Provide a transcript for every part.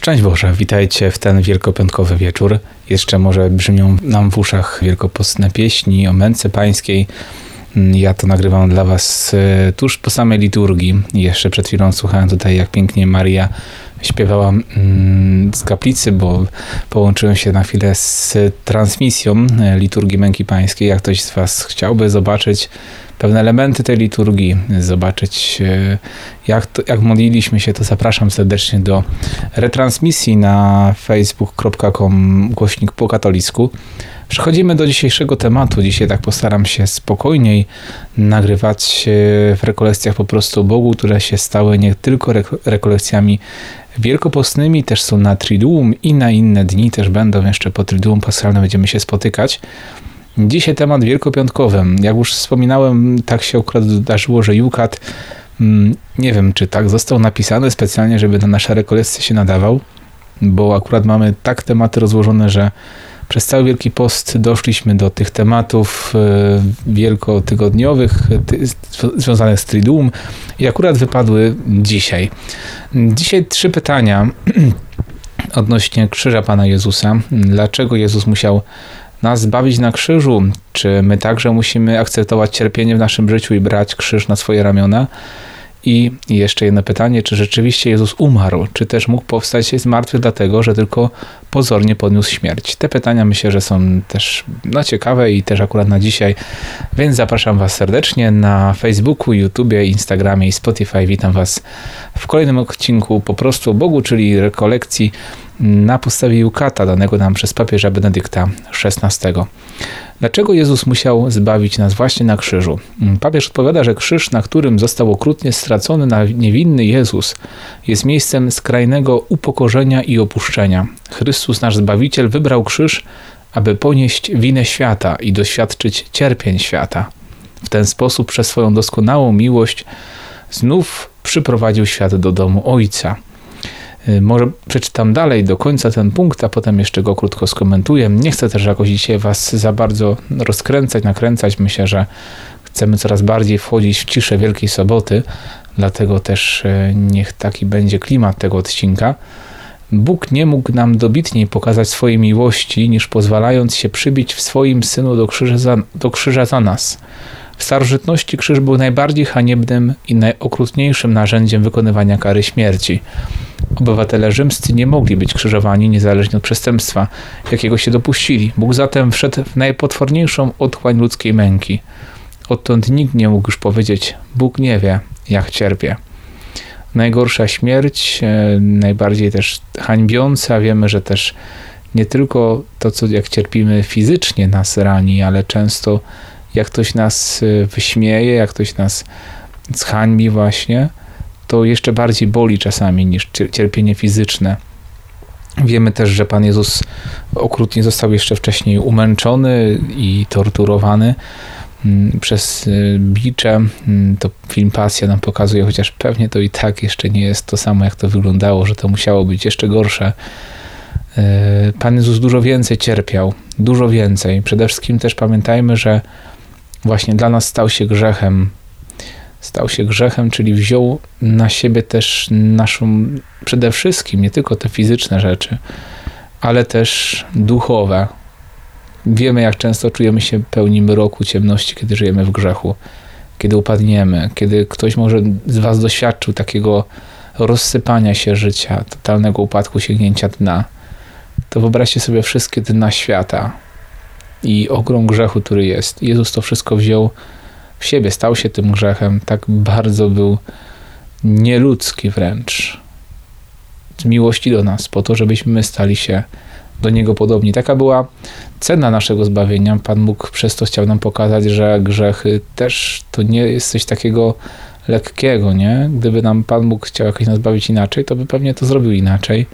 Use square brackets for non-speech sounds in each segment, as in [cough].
Szczęść Boże, witajcie w ten wielkopiątkowy wieczór. Jeszcze może brzmią nam w uszach wielkopostne pieśni o męce pańskiej. Ja to nagrywam dla Was e, tuż po samej liturgii. Jeszcze przed chwilą słuchałem tutaj, jak pięknie Maria śpiewała mm, z kaplicy, bo połączyłem się na chwilę z transmisją e, liturgii Męki Pańskiej. Jak ktoś z Was chciałby zobaczyć pewne elementy tej liturgii, zobaczyć e, jak, to, jak modliliśmy się, to zapraszam serdecznie do retransmisji na facebook.com głośnik po katolicku. Przechodzimy do dzisiejszego tematu. Dzisiaj tak postaram się spokojniej nagrywać w rekolekcjach po prostu Bogu, które się stały nie tylko rekolekcjami wielkopostnymi, też są na Triduum i na inne dni też będą jeszcze po Triduum Paschalne będziemy się spotykać. Dzisiaj temat wielkopiątkowy. Jak już wspominałem, tak się akurat zdarzyło, że Jukat, mm, nie wiem czy tak został napisany specjalnie, żeby na nasze rekolekcje się nadawał, bo akurat mamy tak tematy rozłożone, że przez cały Wielki Post doszliśmy do tych tematów e, wielkotygodniowych związanych z Triduum i akurat wypadły dzisiaj. Dzisiaj trzy pytania [clears throat] odnośnie krzyża Pana Jezusa. Dlaczego Jezus musiał nas zbawić na krzyżu? Czy my także musimy akceptować cierpienie w naszym życiu i brać krzyż na swoje ramiona? I jeszcze jedno pytanie, czy rzeczywiście Jezus umarł, czy też mógł powstać z martwych dlatego, że tylko pozornie podniósł śmierć? Te pytania myślę, że są też no, ciekawe i też akurat na dzisiaj, więc zapraszam Was serdecznie na Facebooku, YouTubie, Instagramie i Spotify. Witam Was w kolejnym odcinku po prostu o Bogu, czyli rekolekcji na podstawie Jukata danego nam przez papieża Benedykta XVI. Dlaczego Jezus musiał zbawić nas właśnie na krzyżu? Papież odpowiada, że krzyż, na którym został okrutnie stracony na niewinny Jezus, jest miejscem skrajnego upokorzenia i opuszczenia. Chrystus, nasz Zbawiciel, wybrał krzyż, aby ponieść winę świata i doświadczyć cierpień świata. W ten sposób, przez swoją doskonałą miłość, znów przyprowadził świat do domu Ojca. Y, może przeczytam dalej do końca ten punkt, a potem jeszcze go krótko skomentuję. Nie chcę też jakoś dzisiaj Was za bardzo rozkręcać, nakręcać. Myślę, że chcemy coraz bardziej wchodzić w ciszę Wielkiej Soboty, dlatego też y, niech taki będzie klimat tego odcinka. Bóg nie mógł nam dobitniej pokazać swojej miłości, niż pozwalając się przybić w swoim Synu do krzyża za, do krzyża za nas. W starożytności krzyż był najbardziej haniebnym i najokrutniejszym narzędziem wykonywania kary śmierci. Obywatele rzymscy nie mogli być krzyżowani niezależnie od przestępstwa, jakiego się dopuścili. Bóg zatem wszedł w najpotworniejszą otchłań ludzkiej męki. Odtąd nikt nie mógł już powiedzieć: Bóg nie wie, jak cierpię. Najgorsza śmierć, e, najbardziej też hańbiąca, wiemy, że też nie tylko to, co jak cierpimy fizycznie nas rani, ale często jak ktoś nas e, wyśmieje, jak ktoś nas zhańbi właśnie, to jeszcze bardziej boli czasami niż cierpienie fizyczne. Wiemy też, że Pan Jezus okrutnie został jeszcze wcześniej umęczony i torturowany przez y, bicze. Mm, to film Pasja nam pokazuje, chociaż pewnie to i tak jeszcze nie jest to samo, jak to wyglądało, że to musiało być jeszcze gorsze. Y, Pan Jezus dużo więcej cierpiał, dużo więcej. Przede wszystkim też pamiętajmy, że właśnie dla nas stał się grzechem stał się grzechem, czyli wziął na siebie też naszą, przede wszystkim nie tylko te fizyczne rzeczy, ale też duchowe. Wiemy, jak często czujemy się pełni mroku, ciemności, kiedy żyjemy w grzechu, kiedy upadniemy, kiedy ktoś może z Was doświadczył takiego rozsypania się życia, totalnego upadku, sięgnięcia dna. To wyobraźcie sobie wszystkie dna świata i ogrom grzechu, który jest. Jezus to wszystko wziął w siebie, stał się tym grzechem, tak bardzo był nieludzki wręcz. Z miłości do nas, po to, żebyśmy stali się do Niego podobni. Taka była cena naszego zbawienia. Pan Bóg przez to chciał nam pokazać, że grzechy też to nie jest coś takiego lekkiego, nie? Gdyby nam Pan Bóg chciał jakoś nas zbawić inaczej, to by pewnie to zrobił inaczej.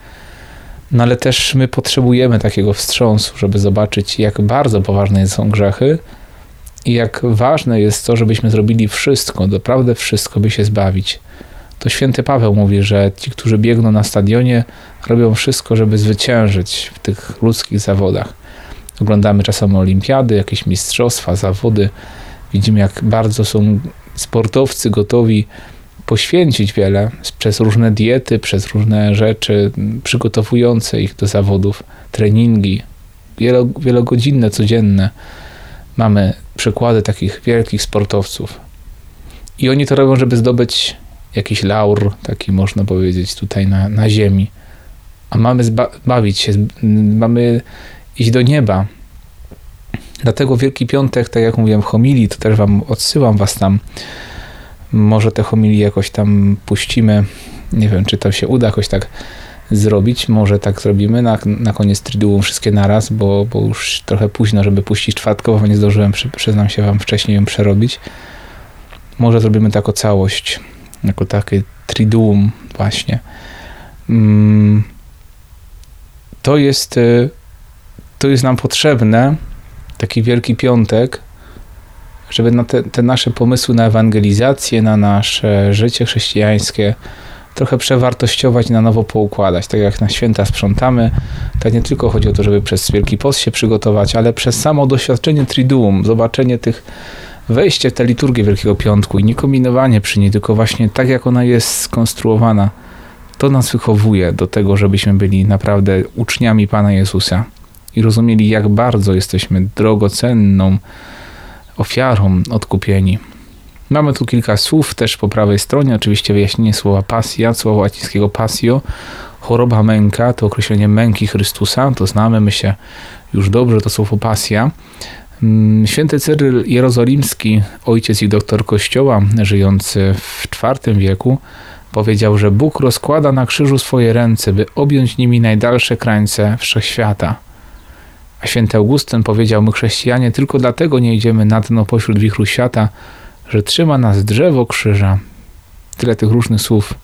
No ale też my potrzebujemy takiego wstrząsu, żeby zobaczyć, jak bardzo poważne są grzechy, i jak ważne jest to, żebyśmy zrobili wszystko, naprawdę wszystko, by się zbawić. To święty Paweł mówi, że ci, którzy biegną na stadionie, robią wszystko, żeby zwyciężyć w tych ludzkich zawodach. Oglądamy czasem olimpiady, jakieś mistrzostwa, zawody. Widzimy, jak bardzo są sportowcy gotowi poświęcić wiele przez różne diety, przez różne rzeczy przygotowujące ich do zawodów, treningi, wielo, wielogodzinne, codzienne. Mamy przykłady takich wielkich sportowców. I oni to robią, żeby zdobyć jakiś laur, taki można powiedzieć, tutaj na, na ziemi. A mamy bawić się, mamy iść do nieba. Dlatego Wielki Piątek, tak jak mówiłem w homilii, to też wam odsyłam was tam. Może te homilii jakoś tam puścimy. Nie wiem, czy to się uda jakoś tak zrobić. Może tak zrobimy na, na koniec Triduum wszystkie naraz, bo, bo już trochę późno, żeby puścić czwartkowo, nie zdążyłem, przyznam się wam wcześniej ją przerobić. Może zrobimy tak o całość, jako takie Triduum właśnie. Mm, to jest, y, to jest nam potrzebne, taki Wielki Piątek, żeby na te, te nasze pomysły na ewangelizację, na nasze życie chrześcijańskie trochę przewartościować, na nowo poukładać. Tak jak na święta sprzątamy, tak nie tylko chodzi o to, żeby przez Wielki Post się przygotować, ale przez samo doświadczenie Triduum, zobaczenie tych wejście w tę liturgię Wielkiego Piątku i nie kombinowanie przy niej, tylko właśnie tak, jak ona jest skonstruowana, to nas wychowuje do tego, żebyśmy byli naprawdę uczniami Pana Jezusa i rozumieli, jak bardzo jesteśmy drogocenną ofiarą odkupieni. Mamy tu kilka słów też po prawej stronie, oczywiście wyjaśnienie słowa pasja, słowa łacińskiego passio, choroba męka, to określenie męki Chrystusa, to znamy my się już dobrze, to słowo pasja. Mm, święty Cyryl Jerozolimski, ojciec i doktor Kościoła, żyjący w IV wieku, powiedział, że Bóg rozkłada na krzyżu swoje ręce, by objąć nimi najdalsze krańce wszechświata. A święty Augustyn powiedział, my chrześcijanie tylko dlatego nie idziemy na dno pośród wichru świata, że trzyma nas drzewo krzyża. Tyle tych różnych słów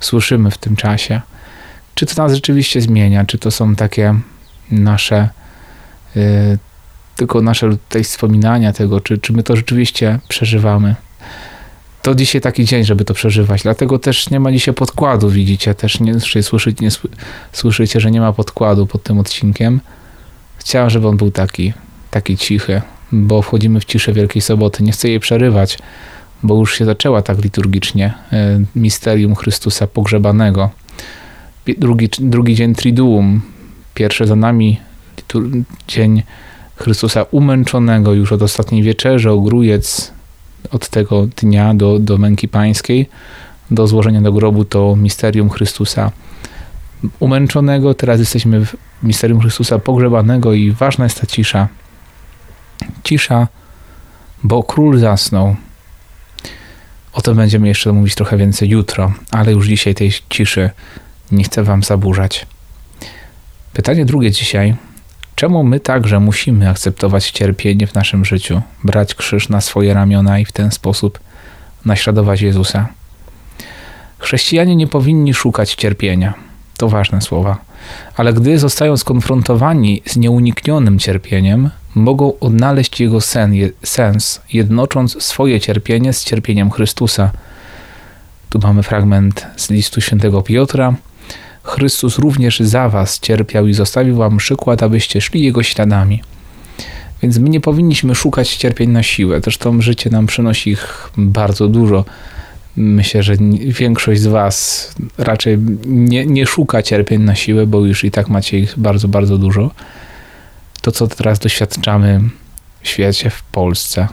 słyszymy w tym czasie. Czy to nas rzeczywiście zmienia? Czy to są takie nasze, yy, tylko nasze tutaj wspominania tego, czy, czy my to rzeczywiście przeżywamy? To dzisiaj taki dzień, żeby to przeżywać. Dlatego też nie ma dzisiaj podkładu, widzicie. Też nie, słyszycie, nie słyszycie, że nie ma podkładu pod tym odcinkiem. Chciałem, żeby on był taki, taki cichy, bo wchodzimy w ciszę Wielkiej Soboty. Nie chcę jej przerywać, bo już się zaczęła tak liturgicznie e, misterium Chrystusa pogrzebanego. Drugi, drugi dzień Triduum, pierwszy za nami dzień Chrystusa umęczonego już od ostatniej wieczerzy, ogrójec od tego dnia do, do męki pańskiej, do złożenia do grobu to misterium Chrystusa umęczonego, teraz jesteśmy w misterium Chrystusa pogrzebanego i ważna jest ta cisza, Cisza, bo król zasnął. O tym będziemy jeszcze mówić trochę więcej jutro, ale już dzisiaj tej ciszy nie chcę Wam zaburzać. Pytanie drugie dzisiaj. Czemu my także musimy akceptować cierpienie w naszym życiu, brać krzyż na swoje ramiona i w ten sposób naśladować Jezusa? Chrześcijanie nie powinni szukać cierpienia. To ważne słowa. Ale gdy zostają skonfrontowani z nieuniknionym cierpieniem, mogą odnaleźć jego sen, sens, jednocząc swoje cierpienie z cierpieniem Chrystusa. Tu mamy fragment z listu świętego Piotra. Chrystus również za was cierpiał i zostawił wam przykład, abyście szli jego śladami. Więc my nie powinniśmy szukać cierpień na siłę. Zresztą życie nam przynosi ich bardzo dużo. Myślę, że większość z Was raczej nie, nie szuka cierpień na siłę, bo już i tak macie ich bardzo, bardzo dużo to, co teraz doświadczamy w świecie, w Polsce,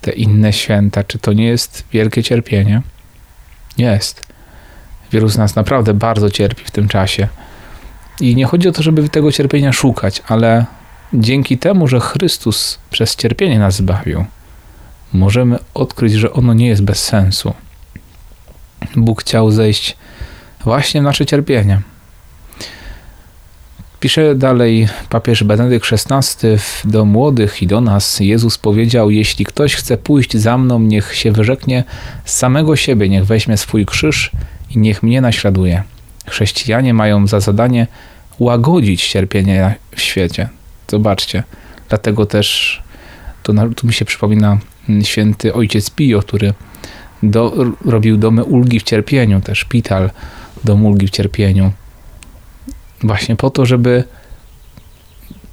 te inne święta, czy to nie jest wielkie cierpienie? Jest. Wielu z nas naprawdę bardzo cierpi w tym czasie. I nie chodzi o to, żeby tego cierpienia szukać, ale dzięki temu, że Chrystus przez cierpienie nas zbawił, możemy odkryć, że ono nie jest bez sensu. Bóg chciał zejść właśnie w nasze cierpienie Pisze dalej papież Benedykt XVI do młodych i do nas. Jezus powiedział: Jeśli ktoś chce pójść za mną, niech się wyrzeknie samego siebie, niech weźmie swój krzyż i niech mnie naśladuje. Chrześcijanie mają za zadanie łagodzić cierpienie w świecie. Zobaczcie. Dlatego też to, tu mi się przypomina święty ojciec Pio, który do, robił domy ulgi w cierpieniu, też szpital dom ulgi w cierpieniu Właśnie po to, żeby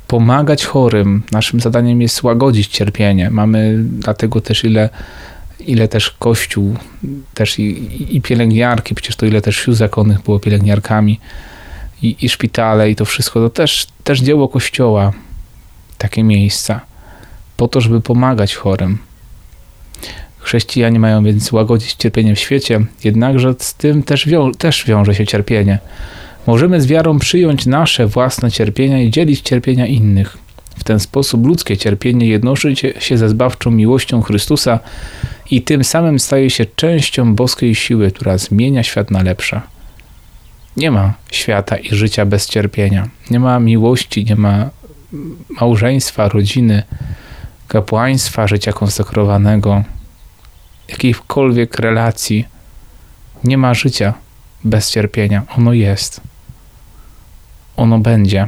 pomagać chorym. Naszym zadaniem jest łagodzić cierpienie. Mamy dlatego też ile ile też Kościół, też i, i pielęgniarki, przecież to ile też sił zakonnych było pielęgniarkami i, i szpitale i to wszystko, to też, też dzieło Kościoła, takie miejsca, po to, żeby pomagać chorym. Chrześcijanie mają więc łagodzić cierpienie w świecie, jednakże z tym też, wią też wiąże się cierpienie. Możemy z wiarą przyjąć nasze własne cierpienia i dzielić cierpienia innych. W ten sposób ludzkie cierpienie jednoczy się ze zbawczą miłością Chrystusa i tym samym staje się częścią boskiej siły, która zmienia świat na lepsze. Nie ma świata i życia bez cierpienia. Nie ma miłości, nie ma małżeństwa, rodziny, kapłaństwa, życia konsekrowanego, jakiejkolwiek relacji. Nie ma życia bez cierpienia. Ono jest. Ono będzie,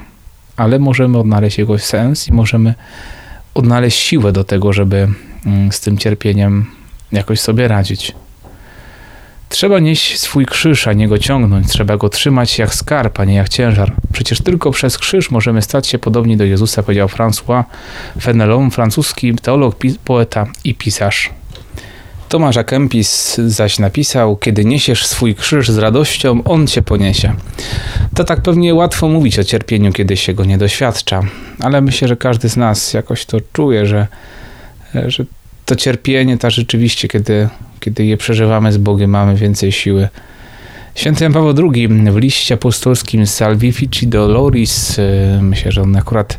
ale możemy odnaleźć jego sens i możemy odnaleźć siłę do tego, żeby mm, z tym cierpieniem jakoś sobie radzić. Trzeba nieść swój krzyż, a nie go ciągnąć. Trzeba go trzymać jak skarb, a nie jak ciężar. Przecież tylko przez krzyż możemy stać się podobni do Jezusa, powiedział François Fenelon, francuski teolog, poeta i pisarz. Tomasz Kempis zaś napisał: Kiedy niesiesz swój krzyż z radością, on cię poniesie. To tak pewnie łatwo mówić o cierpieniu, kiedy się go nie doświadcza, ale myślę, że każdy z nas jakoś to czuje, że, że to cierpienie, ta rzeczywiście, kiedy, kiedy je przeżywamy z Bogiem, mamy więcej siły. Święty Jan Paweł II w liście apostolskim Salvifici Doloris, y, myślę, że on akurat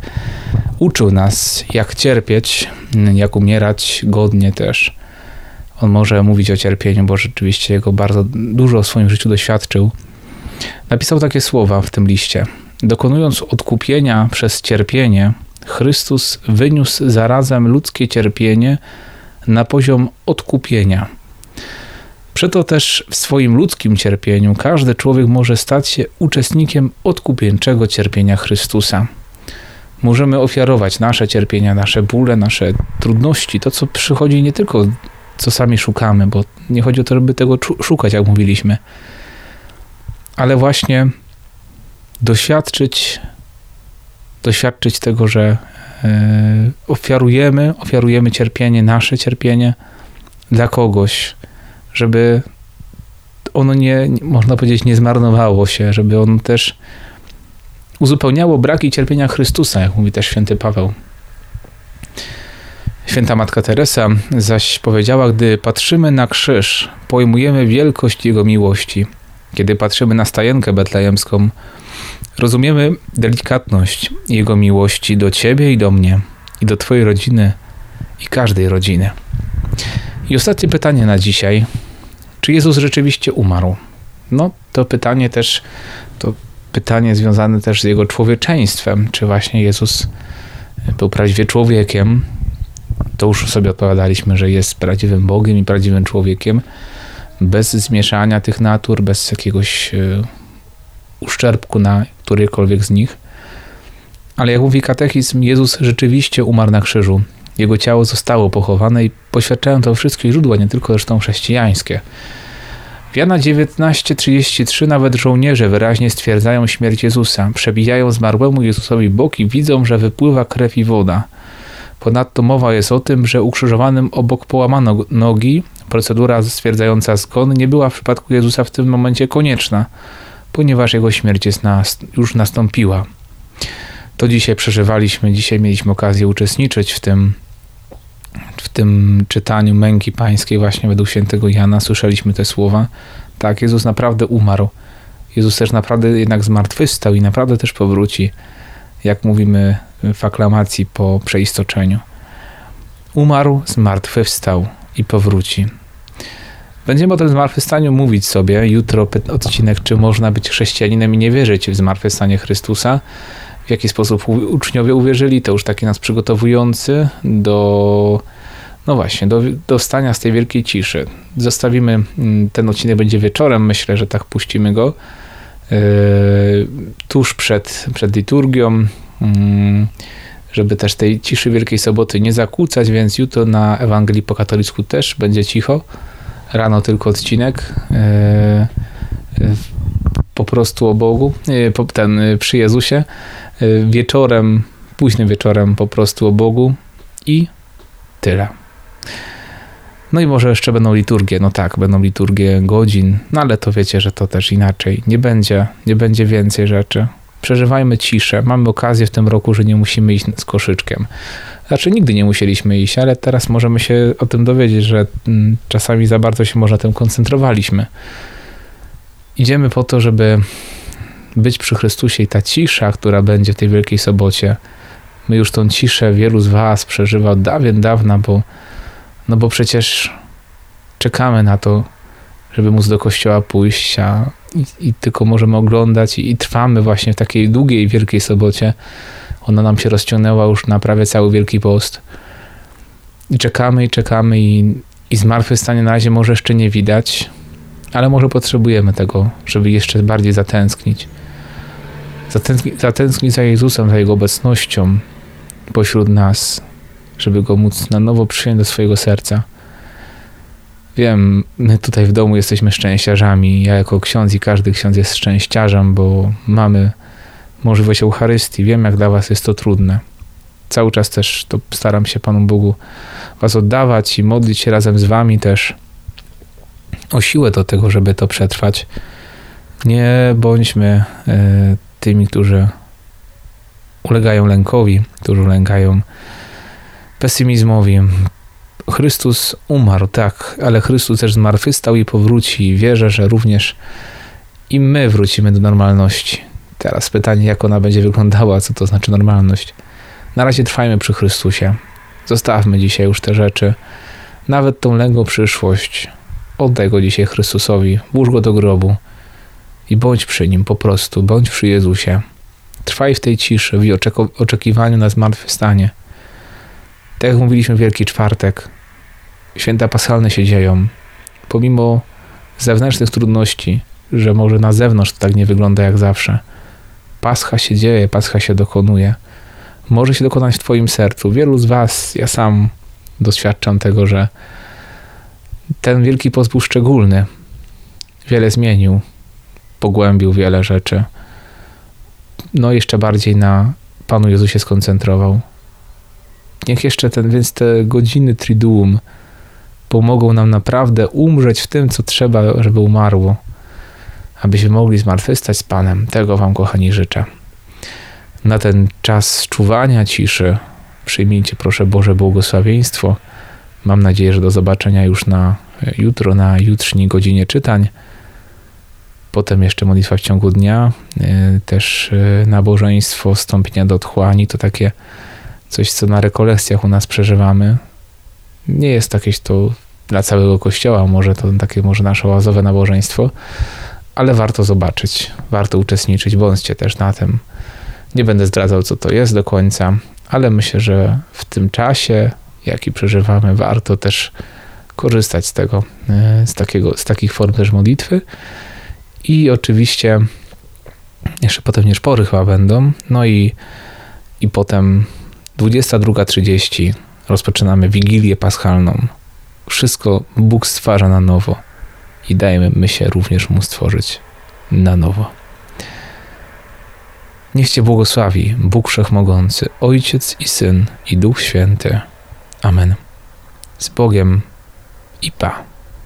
uczył nas, jak cierpieć, jak umierać godnie też. On może mówić o cierpieniu, bo rzeczywiście jego bardzo dużo w swoim życiu doświadczył. Napisał takie słowa w tym liście. Dokonując odkupienia przez cierpienie, Chrystus wyniósł zarazem ludzkie cierpienie na poziom odkupienia. Przeto też w swoim ludzkim cierpieniu każdy człowiek może stać się uczestnikiem odkupieńczego cierpienia Chrystusa. Możemy ofiarować nasze cierpienia, nasze bóle, nasze trudności, to co przychodzi nie tylko co sami szukamy, bo nie chodzi o to, żeby tego szukać, jak mówiliśmy, ale właśnie doświadczyć, doświadczyć tego, że e, ofiarujemy, ofiarujemy cierpienie, nasze cierpienie dla kogoś, żeby ono nie, można powiedzieć, nie zmarnowało się, żeby ono też uzupełniało braki cierpienia Chrystusa, jak mówi też święty Paweł. Święta Matka Teresa zaś powiedziała, gdy patrzymy na krzyż, pojmujemy wielkość Jego miłości. Kiedy patrzymy na stajenkę betlejemską, rozumiemy delikatność Jego miłości do Ciebie i do mnie, i do Twojej rodziny, i każdej rodziny. I ostatnie pytanie na dzisiaj. Czy Jezus rzeczywiście umarł? No, to pytanie też, to pytanie związane też z Jego człowieczeństwem. Czy właśnie Jezus był prawdziwie człowiekiem, to już sobie odpowiadaliśmy, że jest prawdziwym Bogiem i prawdziwym człowiekiem, bez zmieszania tych natur, bez jakiegoś e, uszczerbku na którykolwiek z nich. Ale jak mówi katechizm, Jezus rzeczywiście umarł na krzyżu. Jego ciało zostało pochowane i poświadczają to wszystkie źródła, nie tylko zresztą chrześcijańskie. W Jana 19:33 nawet żołnierze wyraźnie stwierdzają śmierć Jezusa, przebijają zmarłemu Jezusowi boki, widzą, że wypływa krew i woda. Ponadto mowa jest o tym, że ukrzyżowanym obok połamano nogi. Procedura stwierdzająca zgon nie była w przypadku Jezusa w tym momencie konieczna, ponieważ jego śmierć jest już nastąpiła. To dzisiaj przeżywaliśmy, dzisiaj mieliśmy okazję uczestniczyć w tym, w tym czytaniu męki pańskiej właśnie według świętego Jana. Słyszeliśmy te słowa. Tak, Jezus naprawdę umarł. Jezus też naprawdę jednak zmartwychwstał i naprawdę też powróci jak mówimy w aklamacji po przeistoczeniu. Umarł, zmartwychwstał i powróci. Będziemy o tym zmartwychwstaniu mówić sobie. Jutro odcinek, czy można być chrześcijaninem i nie wierzyć w zmartwychwstanie Chrystusa. W jaki sposób uczniowie uwierzyli, to już taki nas przygotowujący do, no właśnie, do, do stania z tej wielkiej ciszy. Zostawimy, mm, ten odcinek będzie wieczorem, myślę, że tak puścimy go E, tuż przed, przed liturgią, żeby też tej ciszy Wielkiej Soboty nie zakłócać, więc jutro na Ewangelii po katolicku też będzie cicho. Rano tylko odcinek e, e, po prostu o Bogu, ten przy Jezusie. Wieczorem, późnym wieczorem po prostu o Bogu i tyle. No i może jeszcze będą liturgie. No tak, będą liturgie godzin, no ale to wiecie, że to też inaczej. Nie będzie, nie będzie więcej rzeczy. Przeżywajmy ciszę. Mamy okazję w tym roku, że nie musimy iść z koszyczkiem. Znaczy nigdy nie musieliśmy iść, ale teraz możemy się o tym dowiedzieć, że mm, czasami za bardzo się może na tym koncentrowaliśmy. Idziemy po to, żeby być przy Chrystusie i ta cisza, która będzie w tej Wielkiej Sobocie, my już tą ciszę wielu z Was przeżywa od dawien dawna, bo, no bo przecież czekamy na to, żeby móc do kościoła pójść, a i, tylko możemy oglądać i, i, trwamy właśnie w takiej długiej Wielkiej Sobocie. Ona nam się rozciągnęła już na prawie cały Wielki Post. I czekamy i czekamy i, i zmartwychwstanie na razie może jeszcze nie widać, ale może potrzebujemy tego, żeby jeszcze bardziej zatęsknić. Zatęsknić, zatęsknić za Jezusem, za Jego obecnością pośród nas, żeby Go móc na nowo przyjąć do swojego serca. Wiem, my tutaj w domu jesteśmy szczęściarzami. Ja jako ksiądz i każdy ksiądz jest szczęściarzem, bo mamy możliwość Eucharystii. Wiem, jak dla was jest to trudne. Cały czas też to staram się Panu Bogu was oddawać i modlić się razem z wami też o siłę do tego, żeby to przetrwać. Nie bądźmy e, tymi, którzy ulegają lękowi, którzy ulegają pesymizmowi. Chrystus umarł, tak, ale Chrystus też zmartwychwstał i powróci. Wierzę, że również i my wrócimy do normalności. Teraz pytanie, jak ona będzie wyglądała, co to znaczy normalność. Na razie trwajmy przy Chrystusie. Zostawmy dzisiaj już te rzeczy, nawet tą lęgą przyszłość. Oddaj go dzisiaj Chrystusowi, włóż go do grobu i bądź przy nim po prostu, bądź przy Jezusie. Trwaj w tej ciszy, w oczekiwaniu na zmartwychwstanie. Tak jak mówiliśmy Wielki Czwartek, święta paschalne się dzieją. Pomimo zewnętrznych trudności, że może na zewnątrz to tak nie wygląda jak zawsze. Pascha się dzieje, pascha się dokonuje. Może się dokonać w Twoim sercu. Wielu z Was, ja sam doświadczam tego, że ten Wielki Post był szczególny. Wiele zmienił, pogłębił wiele rzeczy. No, jeszcze bardziej na Panu Jezusie skoncentrował. Niech jeszcze ten, więc te godziny Triduum pomogą nam naprawdę umrzeć w tym, co trzeba, żeby umarło, abyśmy mogli zmartwychwstać z Panem. Tego Wam, kochani, życzę. Na ten czas czuwania ciszy przyjmijcie, proszę Boże, błogosławieństwo. Mam nadzieję, że do zobaczenia już na jutro, na jutrznej godzinie czytań. Potem jeszcze modlitwa w ciągu dnia, e, też e, nabożeństwo, wstąpienia do otchłani, to takie coś, co na rekolekcjach u nas przeżywamy. Nie jest jakieś to dla całego kościoła, może to takie może nasze oazowe nabożeństwo, ale warto zobaczyć, warto uczestniczyć, bądźcie też na tym. Nie będę zdradzał, co to jest do końca, ale myślę, że w tym czasie, jaki przeżywamy, warto też korzystać z tego, e, z, takiego, z takich form też modlitwy. I oczywiście jeszcze potem nie szpory chyba będą. No i, i potem 22.30 rozpoczynamy Wigilię Paschalną. Wszystko Bóg stwarza na nowo i dajemy my się również Mu stworzyć na nowo. Niech Cię błogosławi Bóg Wszechmogący, Ojciec i Syn i Duch Święty. Amen. Z Bogiem i Pa.